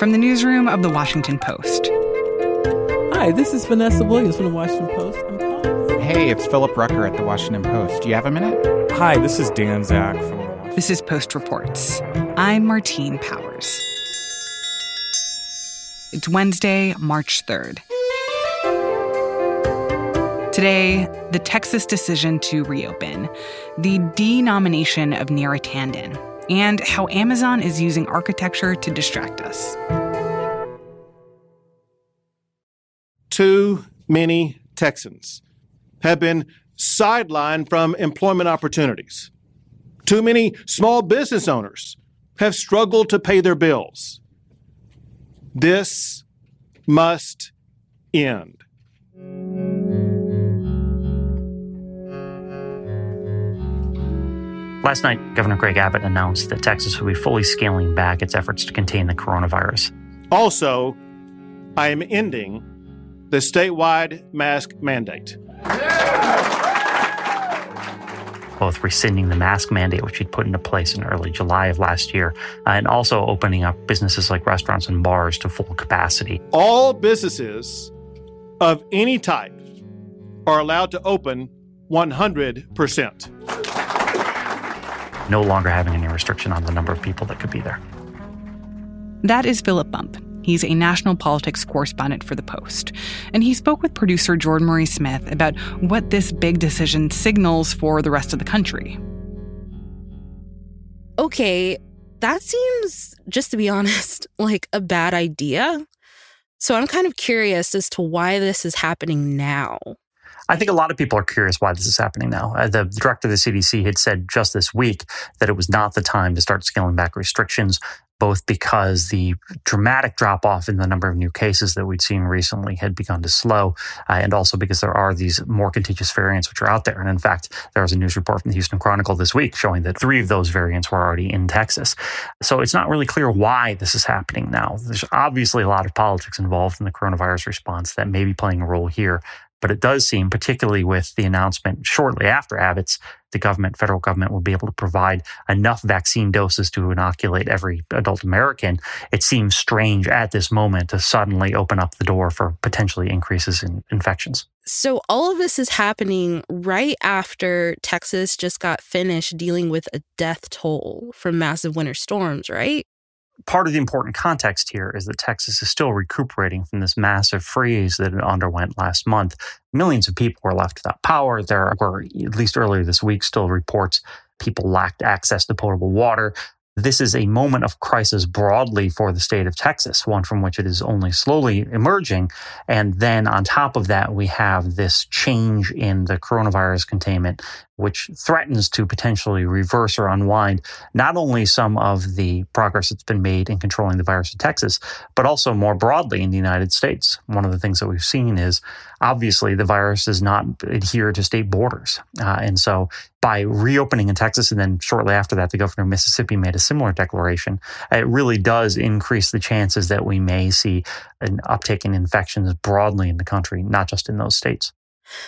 From the newsroom of The Washington Post. Hi, this is Vanessa Williams from The Washington Post. I'm calling. Hey, it's Philip Rucker at The Washington Post. Do you have a minute? Hi, this is Dan Zak from The Washington This is Post Reports. I'm Martine Powers. It's Wednesday, March 3rd. Today, the Texas decision to reopen, the denomination of Neera Tanden, and how Amazon is using architecture to distract us. Too many Texans have been sidelined from employment opportunities. Too many small business owners have struggled to pay their bills. This must end. Last night, Governor Greg Abbott announced that Texas will be fully scaling back its efforts to contain the coronavirus. Also, I am ending the statewide mask mandate. Both rescinding the mask mandate, which he'd put into place in early July of last year, uh, and also opening up businesses like restaurants and bars to full capacity. All businesses of any type are allowed to open 100%. No longer having any restriction on the number of people that could be there. That is Philip Bump. He's a national politics correspondent for The Post. And he spoke with producer Jordan Marie Smith about what this big decision signals for the rest of the country. Okay, that seems, just to be honest, like a bad idea. So I'm kind of curious as to why this is happening now. I think a lot of people are curious why this is happening now. Uh, the director of the CDC had said just this week that it was not the time to start scaling back restrictions, both because the dramatic drop off in the number of new cases that we'd seen recently had begun to slow, uh, and also because there are these more contagious variants which are out there. And in fact, there was a news report from the Houston Chronicle this week showing that three of those variants were already in Texas. So it's not really clear why this is happening now. There's obviously a lot of politics involved in the coronavirus response that may be playing a role here. But it does seem, particularly with the announcement shortly after Abbott's, the government, federal government, will be able to provide enough vaccine doses to inoculate every adult American. It seems strange at this moment to suddenly open up the door for potentially increases in infections. So, all of this is happening right after Texas just got finished dealing with a death toll from massive winter storms, right? Part of the important context here is that Texas is still recuperating from this massive freeze that it underwent last month. Millions of people were left without power. There were, at least earlier this week, still reports people lacked access to potable water. This is a moment of crisis broadly for the state of Texas, one from which it is only slowly emerging. And then on top of that, we have this change in the coronavirus containment, which threatens to potentially reverse or unwind not only some of the progress that's been made in controlling the virus in Texas, but also more broadly in the United States. One of the things that we've seen is obviously the virus does not adhere to state borders. Uh, and so by reopening in Texas, and then shortly after that, the governor of Mississippi made a similar declaration, it really does increase the chances that we may see an uptick in infections broadly in the country, not just in those states.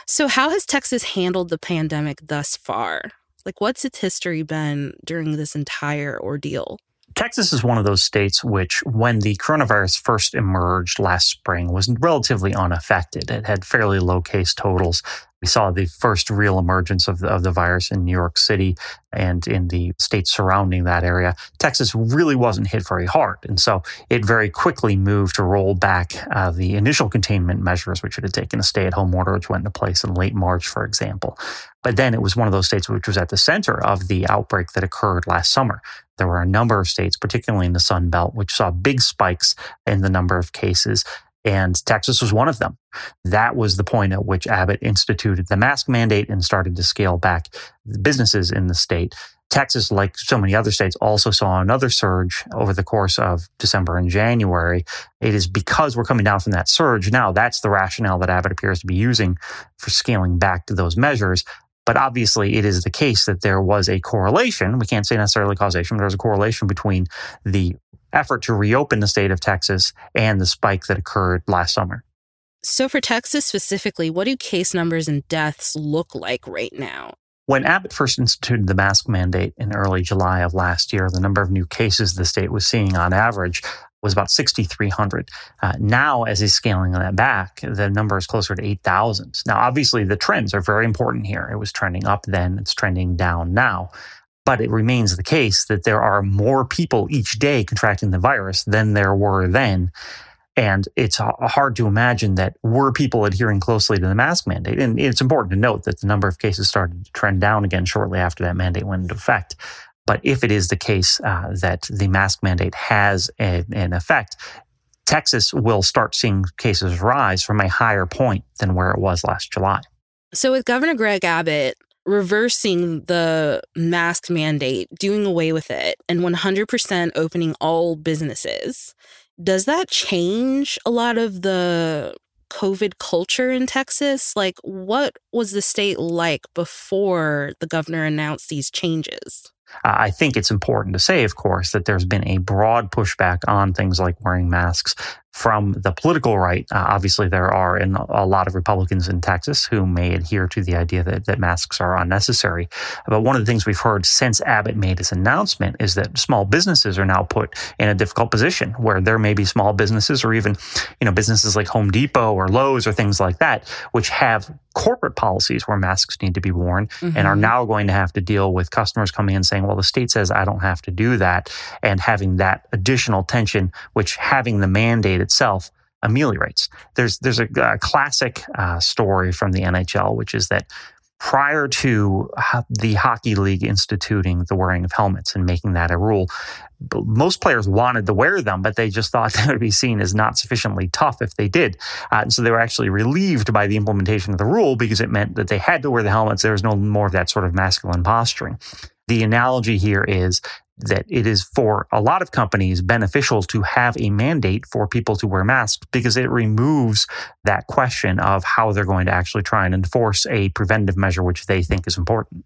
So, how has Texas handled the pandemic thus far? Like, what's its history been during this entire ordeal? Texas is one of those states which, when the coronavirus first emerged last spring, was relatively unaffected. It had fairly low case totals. We saw the first real emergence of the, of the virus in New York City and in the states surrounding that area. Texas really wasn't hit very hard. And so it very quickly moved to roll back uh, the initial containment measures, which it had taken a stay at home order, which went into place in late March, for example. But then it was one of those states which was at the center of the outbreak that occurred last summer. There were a number of states, particularly in the Sun Belt, which saw big spikes in the number of cases and Texas was one of them. That was the point at which Abbott instituted the mask mandate and started to scale back businesses in the state. Texas, like so many other states, also saw another surge over the course of December and January. It is because we're coming down from that surge now. That's the rationale that Abbott appears to be using for scaling back to those measures. But obviously, it is the case that there was a correlation. We can't say necessarily causation, but there's a correlation between the effort to reopen the state of Texas and the spike that occurred last summer. So, for Texas specifically, what do case numbers and deaths look like right now? When Abbott first instituted the mask mandate in early July of last year, the number of new cases the state was seeing on average was about 6,300. Uh, now, as he's scaling that back, the number is closer to 8,000. Now, obviously, the trends are very important here. It was trending up then, it's trending down now. But it remains the case that there are more people each day contracting the virus than there were then. And it's hard to imagine that were people adhering closely to the mask mandate. And it's important to note that the number of cases started to trend down again shortly after that mandate went into effect. But if it is the case uh, that the mask mandate has a, an effect, Texas will start seeing cases rise from a higher point than where it was last July. So, with Governor Greg Abbott reversing the mask mandate, doing away with it, and 100% opening all businesses, does that change a lot of the COVID culture in Texas? Like, what was the state like before the governor announced these changes? I think it's important to say, of course, that there's been a broad pushback on things like wearing masks from the political right. Uh, obviously, there are in a lot of Republicans in Texas who may adhere to the idea that, that masks are unnecessary. But one of the things we've heard since Abbott made his announcement is that small businesses are now put in a difficult position where there may be small businesses or even, you know, businesses like Home Depot or Lowe's or things like that, which have corporate policies where masks need to be worn mm-hmm. and are mm-hmm. now going to have to deal with customers coming in saying, well, the state says I don't have to do that and having that additional tension, which having the mandate itself ameliorates. There's there's a, a classic uh, story from the NHL, which is that prior to the hockey league instituting the wearing of helmets and making that a rule, most players wanted to wear them, but they just thought that would be seen as not sufficiently tough if they did. Uh, and so they were actually relieved by the implementation of the rule because it meant that they had to wear the helmets. There was no more of that sort of masculine posturing. The analogy here is that it is for a lot of companies beneficial to have a mandate for people to wear masks because it removes that question of how they're going to actually try and enforce a preventive measure which they think is important.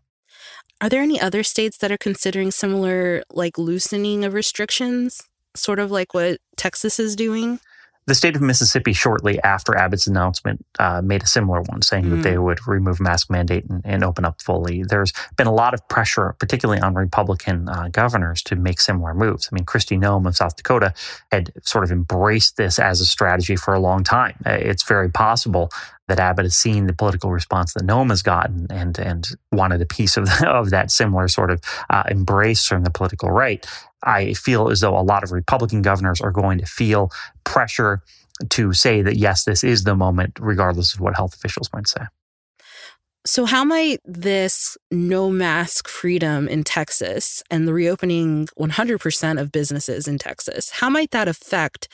Are there any other states that are considering similar like loosening of restrictions, sort of like what Texas is doing? The state of Mississippi, shortly after Abbott's announcement, uh, made a similar one, saying mm. that they mm. would remove mask mandate and, and, open up fully. There's been a lot of pressure, particularly on Republican uh, governors, to make similar moves. I mean, Kristi Noem of South Dakota had sort of embraced this as a strategy for a long time. Uh, it's very possible that Abbott has seen the political response that Noem has gotten and and wanted a piece of, the, of that similar sort of uh, embrace from the political right. I feel as though a lot of Republican governors are going to feel pressure to say that, yes, this is the moment, regardless of what health officials might say. So, how might this no mask freedom in Texas and the reopening 100% of businesses in Texas, how might that affect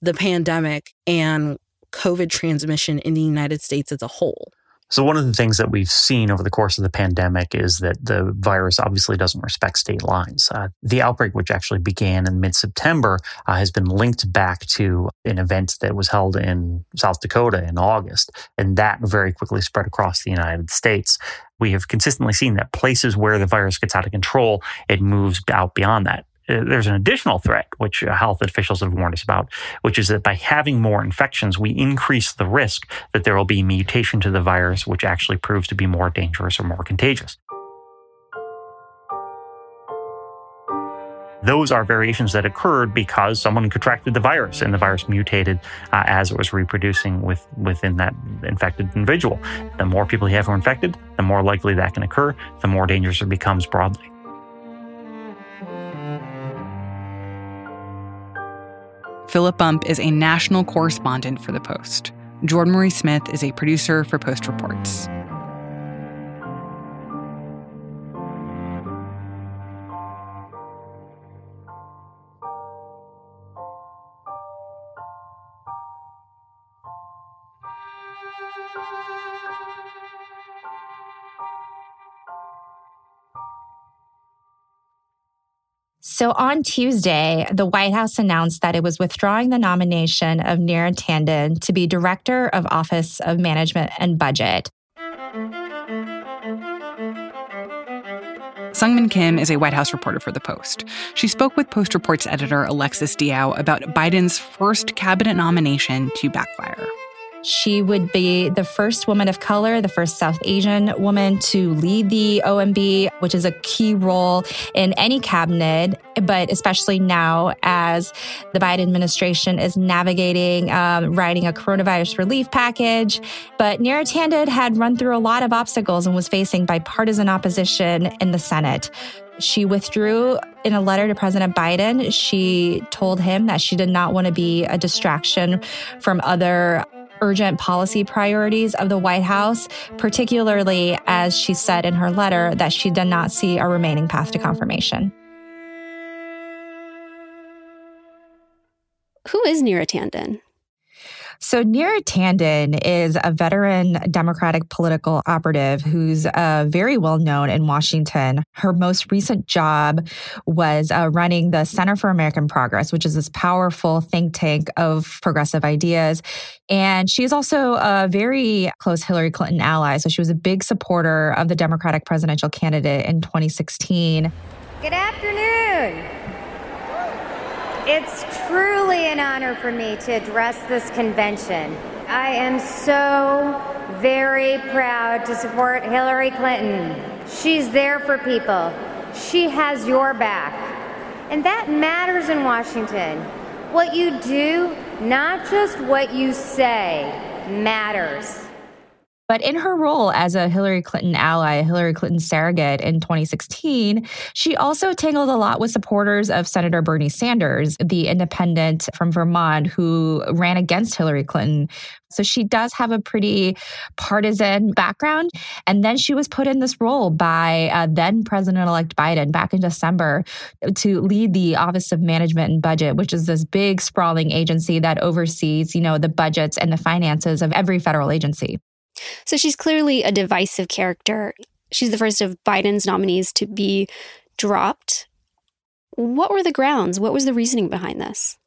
the pandemic and COVID transmission in the United States as a whole? So, one of the things that we've seen over the course of the pandemic is that the virus obviously doesn't respect state lines. Uh, the outbreak, which actually began in mid September, uh, has been linked back to an event that was held in South Dakota in August, and that very quickly spread across the United States. We have consistently seen that places where the virus gets out of control, it moves out beyond that. Uh, there's an additional threat, which uh, health officials have warned us about, which is that by having more infections, we increase the risk that there will be mutation to the virus, which actually proves to be more dangerous or more contagious. Those are variations that occurred because someone contracted the virus and the virus mutated uh, as it was reproducing with, within that infected individual. The more people you have who are infected, the more likely that can occur, the more dangerous it becomes broadly. Philip Bump is a national correspondent for The Post. Jordan Marie Smith is a producer for Post Reports. So on Tuesday, the White House announced that it was withdrawing the nomination of Neera Tanden to be Director of Office of Management and Budget. Seung-Min Kim is a White House reporter for The Post. She spoke with Post Reports editor Alexis Diao about Biden's first cabinet nomination to backfire. She would be the first woman of color, the first South Asian woman to lead the OMB, which is a key role in any cabinet, but especially now as the Biden administration is navigating um, writing a coronavirus relief package. But Neera Tanden had run through a lot of obstacles and was facing bipartisan opposition in the Senate. She withdrew in a letter to President Biden. She told him that she did not want to be a distraction from other urgent policy priorities of the White House, particularly as she said in her letter that she did not see a remaining path to confirmation. Who is Neera Tanden? So Neera Tanden is a veteran Democratic political operative who's uh, very well known in Washington. Her most recent job was uh, running the Center for American Progress, which is this powerful think tank of progressive ideas. And she is also a very close Hillary Clinton ally. So she was a big supporter of the Democratic presidential candidate in 2016. Good afternoon. It's truly an honor for me to address this convention. I am so very proud to support Hillary Clinton. She's there for people, she has your back. And that matters in Washington. What you do, not just what you say, matters. But in her role as a Hillary Clinton ally, Hillary Clinton surrogate in 2016, she also tangled a lot with supporters of Senator Bernie Sanders, the independent from Vermont who ran against Hillary Clinton. So she does have a pretty partisan background. And then she was put in this role by uh, then President elect Biden back in December to lead the Office of Management and Budget, which is this big, sprawling agency that oversees, you know, the budgets and the finances of every federal agency. So she's clearly a divisive character. She's the first of Biden's nominees to be dropped. What were the grounds? What was the reasoning behind this?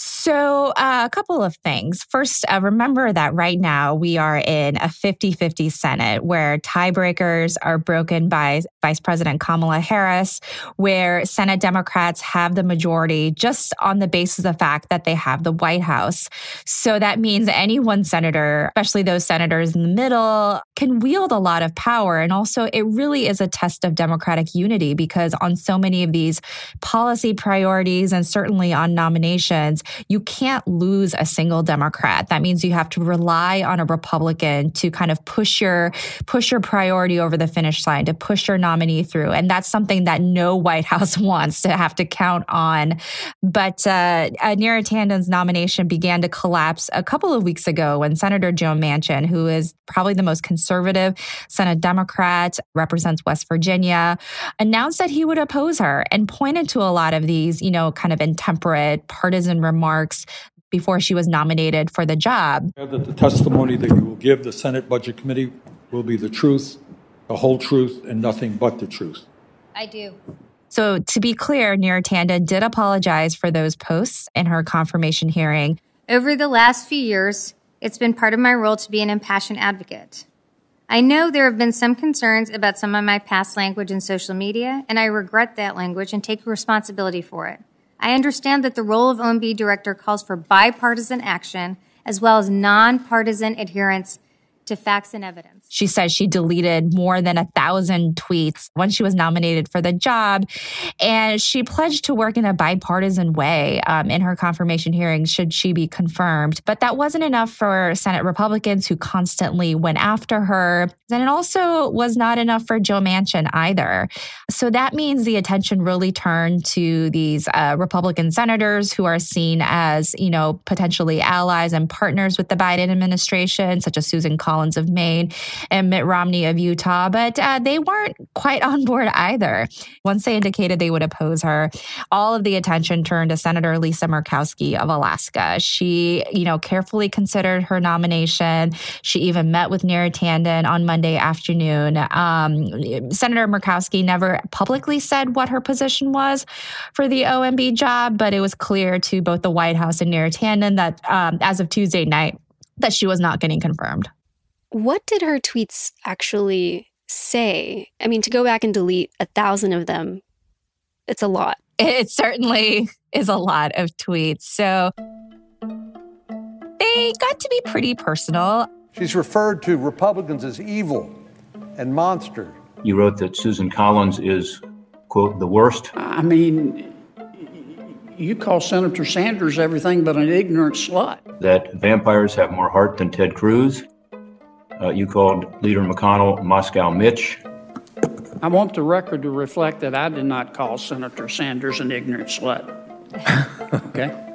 So, uh, a couple of things. First, uh, remember that right now we are in a 50 50 Senate where tiebreakers are broken by Vice President Kamala Harris, where Senate Democrats have the majority just on the basis of the fact that they have the White House. So, that means any one senator, especially those senators in the middle, can wield a lot of power. And also, it really is a test of Democratic unity because on so many of these policy priorities and certainly on nominations, you can't lose a single Democrat. That means you have to rely on a Republican to kind of push your push your priority over the finish line, to push your nominee through. And that's something that no White House wants to have to count on. But uh, Neera Tanden's nomination began to collapse a couple of weeks ago when Senator Joe Manchin, who is probably the most conservative Senate Democrat, represents West Virginia, announced that he would oppose her and pointed to a lot of these, you know, kind of intemperate partisan remarks remarks before she was nominated for the job. That the testimony that you will give the Senate Budget Committee will be the truth, the whole truth, and nothing but the truth. I do. So, to be clear, Neera Tanden did apologize for those posts in her confirmation hearing. Over the last few years, it's been part of my role to be an impassioned advocate. I know there have been some concerns about some of my past language in social media, and I regret that language and take responsibility for it. I understand that the role of OMB director calls for bipartisan action as well as nonpartisan adherence to facts and evidence. She says she deleted more than a thousand tweets when she was nominated for the job. And she pledged to work in a bipartisan way um, in her confirmation hearing, should she be confirmed. But that wasn't enough for Senate Republicans who constantly went after her. And it also was not enough for Joe Manchin either. So that means the attention really turned to these uh, Republican senators who are seen as, you know, potentially allies and partners with the Biden administration, such as Susan Collins Collins of Maine and Mitt Romney of Utah, but uh, they weren't quite on board either. Once they indicated they would oppose her, all of the attention turned to Senator Lisa Murkowski of Alaska. She, you know, carefully considered her nomination. She even met with Neera Tanden on Monday afternoon. Um, Senator Murkowski never publicly said what her position was for the OMB job, but it was clear to both the White House and Neera Tanden that um, as of Tuesday night, that she was not getting confirmed. What did her tweets actually say? I mean, to go back and delete a thousand of them, it's a lot. It certainly is a lot of tweets. So they got to be pretty personal. She's referred to Republicans as evil and monsters. You wrote that Susan Collins is, quote, the worst. I mean, you call Senator Sanders everything but an ignorant slut. That vampires have more heart than Ted Cruz. Uh, you called Leader McConnell Moscow Mitch. I want the record to reflect that I did not call Senator Sanders an ignorant slut. okay?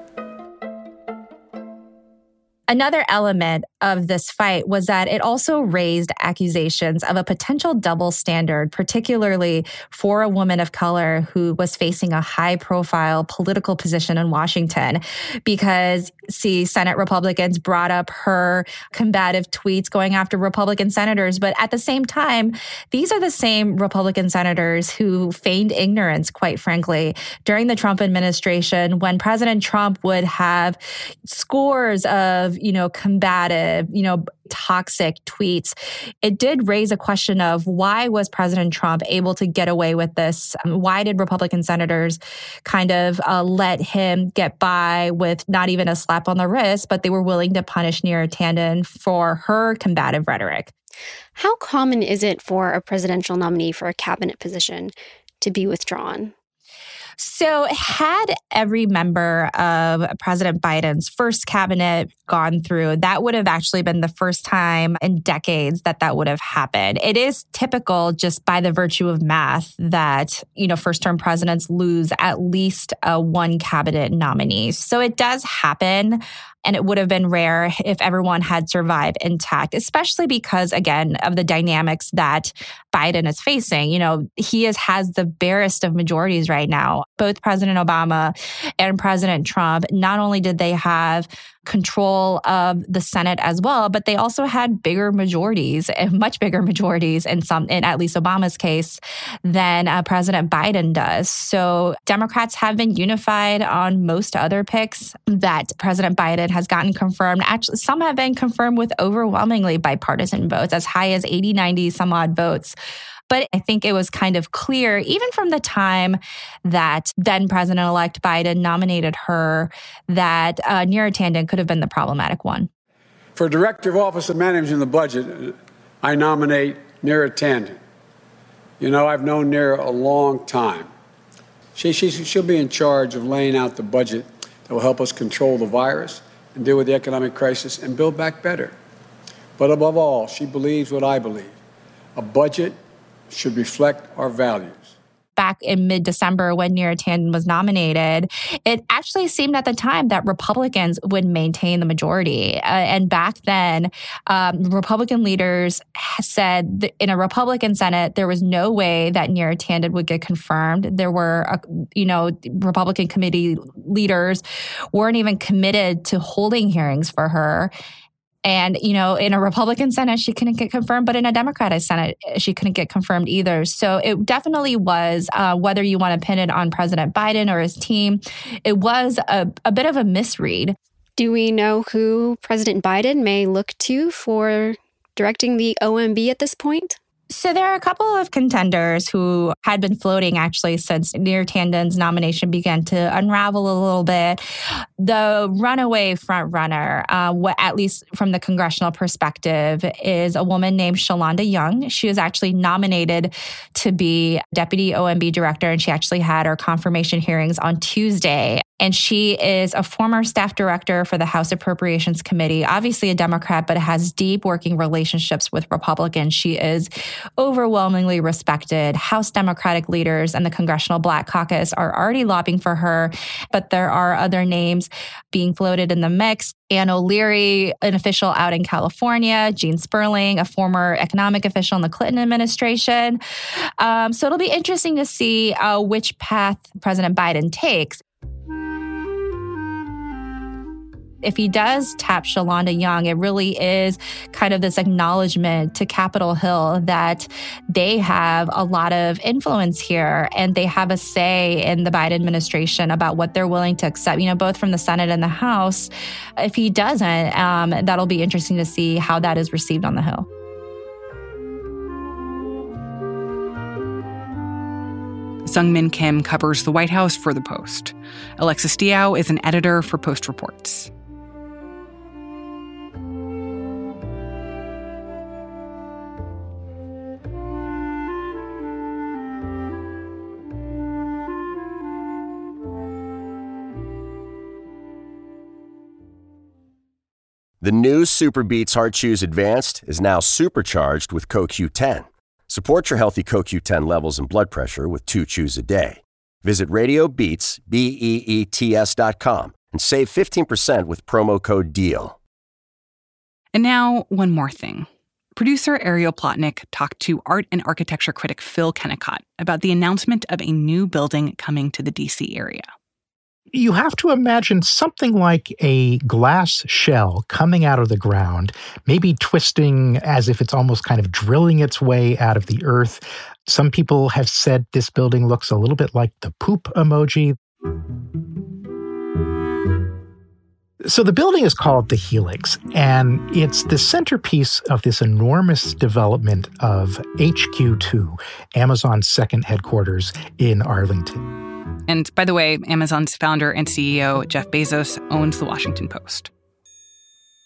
Another element of this fight was that it also raised accusations of a potential double standard, particularly for a woman of color who was facing a high profile political position in Washington. Because, see, Senate Republicans brought up her combative tweets going after Republican senators. But at the same time, these are the same Republican senators who feigned ignorance, quite frankly, during the Trump administration when President Trump would have scores of, you know, combative, you know, toxic tweets, it did raise a question of why was President Trump able to get away with this? Um, why did Republican senators kind of uh, let him get by with not even a slap on the wrist, but they were willing to punish Neera Tanden for her combative rhetoric? How common is it for a presidential nominee for a cabinet position to be withdrawn? So, had every member of President Biden's first cabinet gone through, that would have actually been the first time in decades that that would have happened. It is typical just by the virtue of math that, you know, first term presidents lose at least a one cabinet nominee. So, it does happen. And it would have been rare if everyone had survived intact, especially because, again, of the dynamics that Biden is facing. You know, he is, has the barest of majorities right now. Both President Obama and President Trump, not only did they have control of the Senate as well, but they also had bigger majorities much bigger majorities in some, in at least Obama's case, than uh, President Biden does. So Democrats have been unified on most other picks that President Biden has gotten confirmed. Actually, some have been confirmed with overwhelmingly bipartisan votes, as high as 80, 90, some odd votes. But I think it was kind of clear, even from the time that then President elect Biden nominated her, that uh, Neera Tanden could have been the problematic one. For Director of Office of Managing the Budget, I nominate Neera Tanden. You know, I've known Neera a long time. She, she, she'll be in charge of laying out the budget that will help us control the virus and deal with the economic crisis and build back better. But above all, she believes what I believe a budget should reflect our values back in mid December when Neera Tanden was nominated, it actually seemed at the time that Republicans would maintain the majority. Uh, and back then, um, Republican leaders said in a Republican Senate, there was no way that Neera Tanden would get confirmed. There were, you know, Republican committee leaders weren't even committed to holding hearings for her. And, you know, in a Republican Senate, she couldn't get confirmed, but in a Democratic Senate, she couldn't get confirmed either. So it definitely was, uh, whether you want to pin it on President Biden or his team, it was a, a bit of a misread. Do we know who President Biden may look to for directing the OMB at this point? So there are a couple of contenders who had been floating actually since Neera Tanden's nomination began to unravel a little bit. The runaway front runner, uh, what, at least from the congressional perspective, is a woman named Shalanda Young. She was actually nominated to be deputy OMB director, and she actually had her confirmation hearings on Tuesday. And she is a former staff director for the House Appropriations Committee, obviously a Democrat, but has deep working relationships with Republicans. She is overwhelmingly respected. House Democratic leaders and the Congressional Black Caucus are already lobbying for her, but there are other names being floated in the mix. Ann O'Leary, an official out in California, Gene Sperling, a former economic official in the Clinton administration. Um, so it'll be interesting to see uh, which path President Biden takes. If he does tap Shalanda Young, it really is kind of this acknowledgement to Capitol Hill that they have a lot of influence here and they have a say in the Biden administration about what they're willing to accept, you know, both from the Senate and the House. If he doesn't, um, that'll be interesting to see how that is received on the Hill. Seung-Min Kim covers the White House for The Post. Alexis Diao is an editor for Post Reports. The new Super Beets Heart Chews Advanced is now supercharged with CoQ10. Support your healthy CoQ10 levels and blood pressure with two chews a day. Visit RadioBeets, B-E-E-T-S dot com and save 15% with promo code DEAL. And now, one more thing. Producer Ariel Plotnick talked to art and architecture critic Phil Kennicott about the announcement of a new building coming to the DC area you have to imagine something like a glass shell coming out of the ground, maybe twisting as if it's almost kind of drilling its way out of the earth. Some people have said this building looks a little bit like the poop emoji. So the building is called the Helix, and it's the centerpiece of this enormous development of HQ2, Amazon's second headquarters in Arlington. And by the way, Amazon's founder and CEO, Jeff Bezos, owns the Washington Post.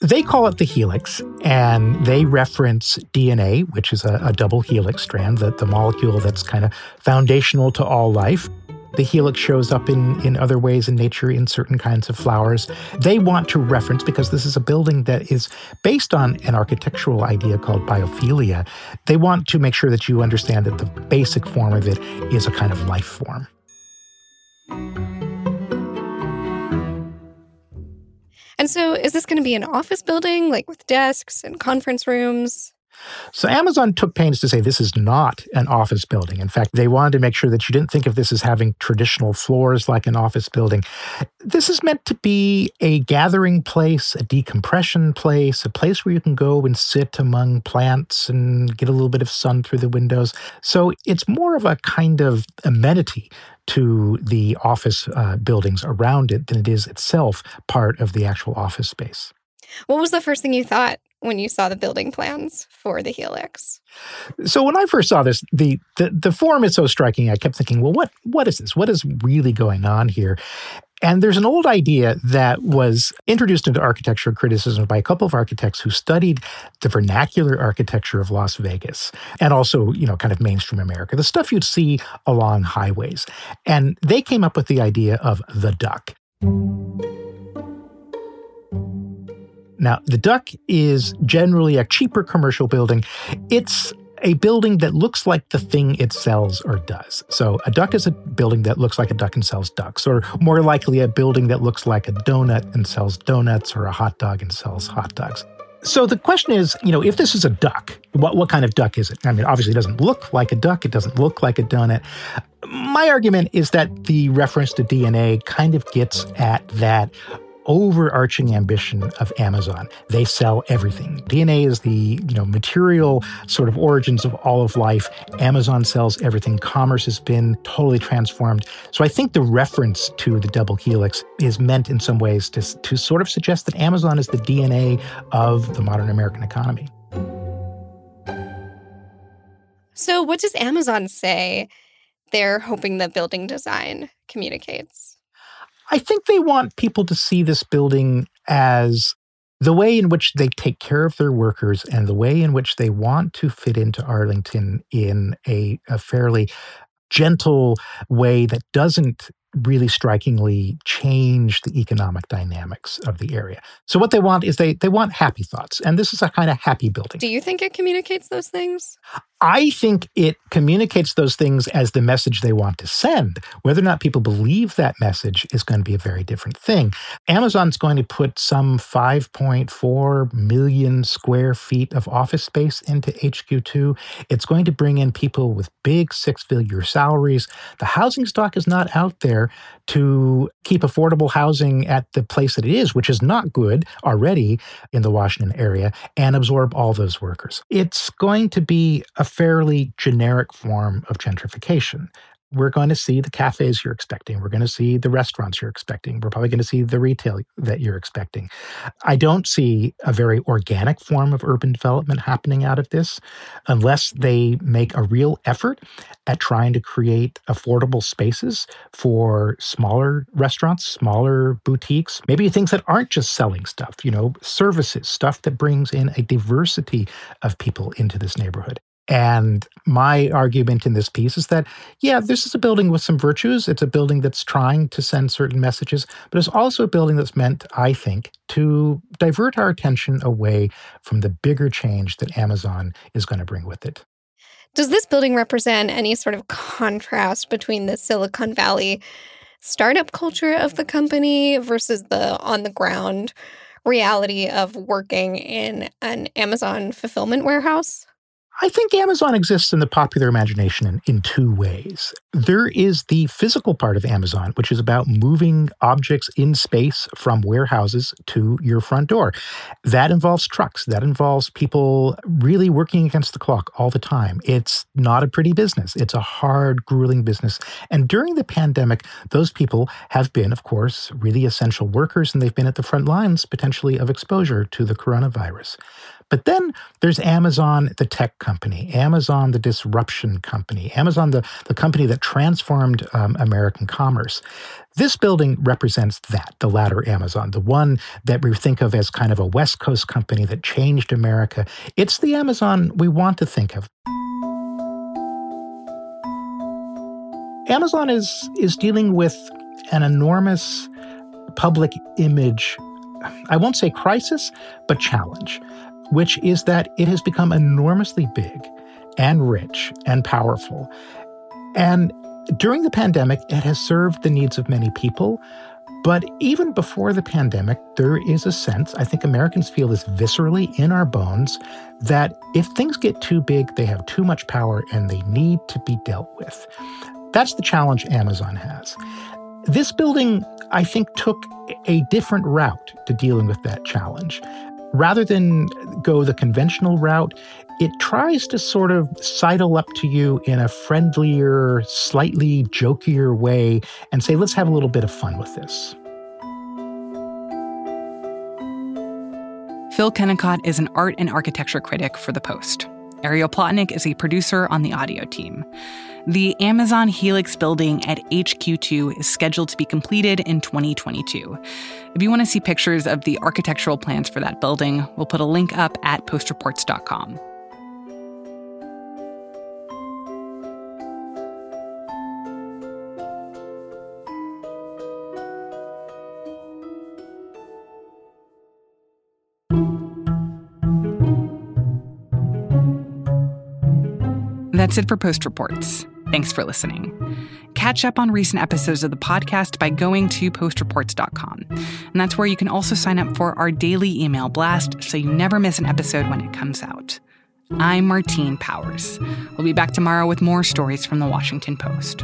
They call it the helix, and they reference DNA, which is a, a double helix strand, the, the molecule that's kind of foundational to all life. The helix shows up in, in other ways in nature in certain kinds of flowers. They want to reference, because this is a building that is based on an architectural idea called biophilia, they want to make sure that you understand that the basic form of it is a kind of life form. And so, is this going to be an office building, like with desks and conference rooms? So Amazon took pains to say this is not an office building. In fact, they wanted to make sure that you didn't think of this as having traditional floors like an office building. This is meant to be a gathering place, a decompression place, a place where you can go and sit among plants and get a little bit of sun through the windows. So it's more of a kind of amenity to the office uh, buildings around it than it is itself part of the actual office space. What was the first thing you thought when you saw the building plans for the Helix? So when I first saw this, the, the the form is so striking. I kept thinking, well, what what is this? What is really going on here? And there's an old idea that was introduced into architecture criticism by a couple of architects who studied the vernacular architecture of Las Vegas and also, you know, kind of mainstream America, the stuff you'd see along highways. And they came up with the idea of the duck. Now, the Duck is generally a cheaper commercial building. It's a building that looks like the thing it sells or does. So, a duck is a building that looks like a duck and sells ducks, or more likely, a building that looks like a donut and sells donuts, or a hot dog and sells hot dogs. So the question is, you know, if this is a duck, what, what kind of duck is it? I mean, obviously, it doesn't look like a duck. It doesn't look like a donut. My argument is that the reference to DNA kind of gets at that overarching ambition of Amazon. They sell everything. DNA is the, you know, material sort of origins of all of life. Amazon sells everything. Commerce has been totally transformed. So I think the reference to the double helix is meant in some ways to, to sort of suggest that Amazon is the DNA of the modern American economy. So what does Amazon say they're hoping the building design communicates? I think they want people to see this building as the way in which they take care of their workers and the way in which they want to fit into Arlington in a, a fairly gentle way that doesn't really strikingly change the economic dynamics of the area. So what they want is they they want happy thoughts, and this is a kind of happy building. Do you think it communicates those things? I think it communicates those things as the message they want to send. Whether or not people believe that message is going to be a very different thing. Amazon's going to put some 5.4 million square feet of office space into HQ2. It's going to bring in people with big six figure salaries. The housing stock is not out there to keep affordable housing at the place that it is, which is not good already in the Washington area, and absorb all those workers. It's going to be a fairly generic form of gentrification we're going to see the cafes you're expecting. We're going to see the restaurants you're expecting. We're probably going to see the retail that you're expecting. I don't see a very organic form of urban development happening out of this unless they make a real effort at trying to create affordable spaces for smaller restaurants, smaller boutiques, maybe things that aren't just selling stuff, you know, services, stuff that brings in a diversity of people into this neighborhood. And my argument in this piece is that, yeah, this is a building with some virtues. It's a building that's trying to send certain messages, but it's also a building that's meant, I think, to divert our attention away from the bigger change that Amazon is going to bring with it. Does this building represent any sort of contrast between the Silicon Valley startup culture of the company versus the on the ground reality of working in an Amazon fulfillment warehouse? I think Amazon exists in the popular imagination in, in, two ways. There is the physical part of Amazon, which is about moving objects in space from warehouses to your front door. That involves trucks, that involves people really working against the clock all the time. It's not a pretty business, it's a hard, grueling business. And during the pandemic, those people have been, of course, really essential workers, and they've been at the front lines potentially of exposure to the coronavirus. But then there's Amazon, the tech company, Amazon, the disruption company, Amazon, the, the company that transformed um, American commerce. This building represents that, the latter Amazon, the one that we think of as kind of a West Coast company that changed America. It's the Amazon we want to think of. Amazon is, is dealing with an enormous public image I won't say crisis, but challenge which is that it has become enormously big and rich and powerful. And during the pandemic, it has served the needs of many people. But even before the pandemic, there is a sense, I think Americans feel this viscerally in our bones, that if things get too big, they have too much power and they need to be dealt with. That's the challenge Amazon has. This building, I think, took a different route to dealing with that challenge rather than go the conventional route, it tries to sort of sidle up to you in a friendlier, slightly jokier way and say, let's have a little bit of fun with this. Phil Kennicott is an art and architecture critic for The Post. Ariel Plotnick is a producer on the audio team. The Amazon Helix building at HQ2 is scheduled to be completed in 2022. If you want to see pictures of the architectural plans for that building, we'll put a link up at postreports.com. That's it for Post Reports. Thanks for listening. Catch up on recent episodes of the podcast by going to postreports.com. And that's where you can also sign up for our daily email blast so you never miss an episode when it comes out. I'm Martine Powers. We'll be back tomorrow with more stories from the Washington Post.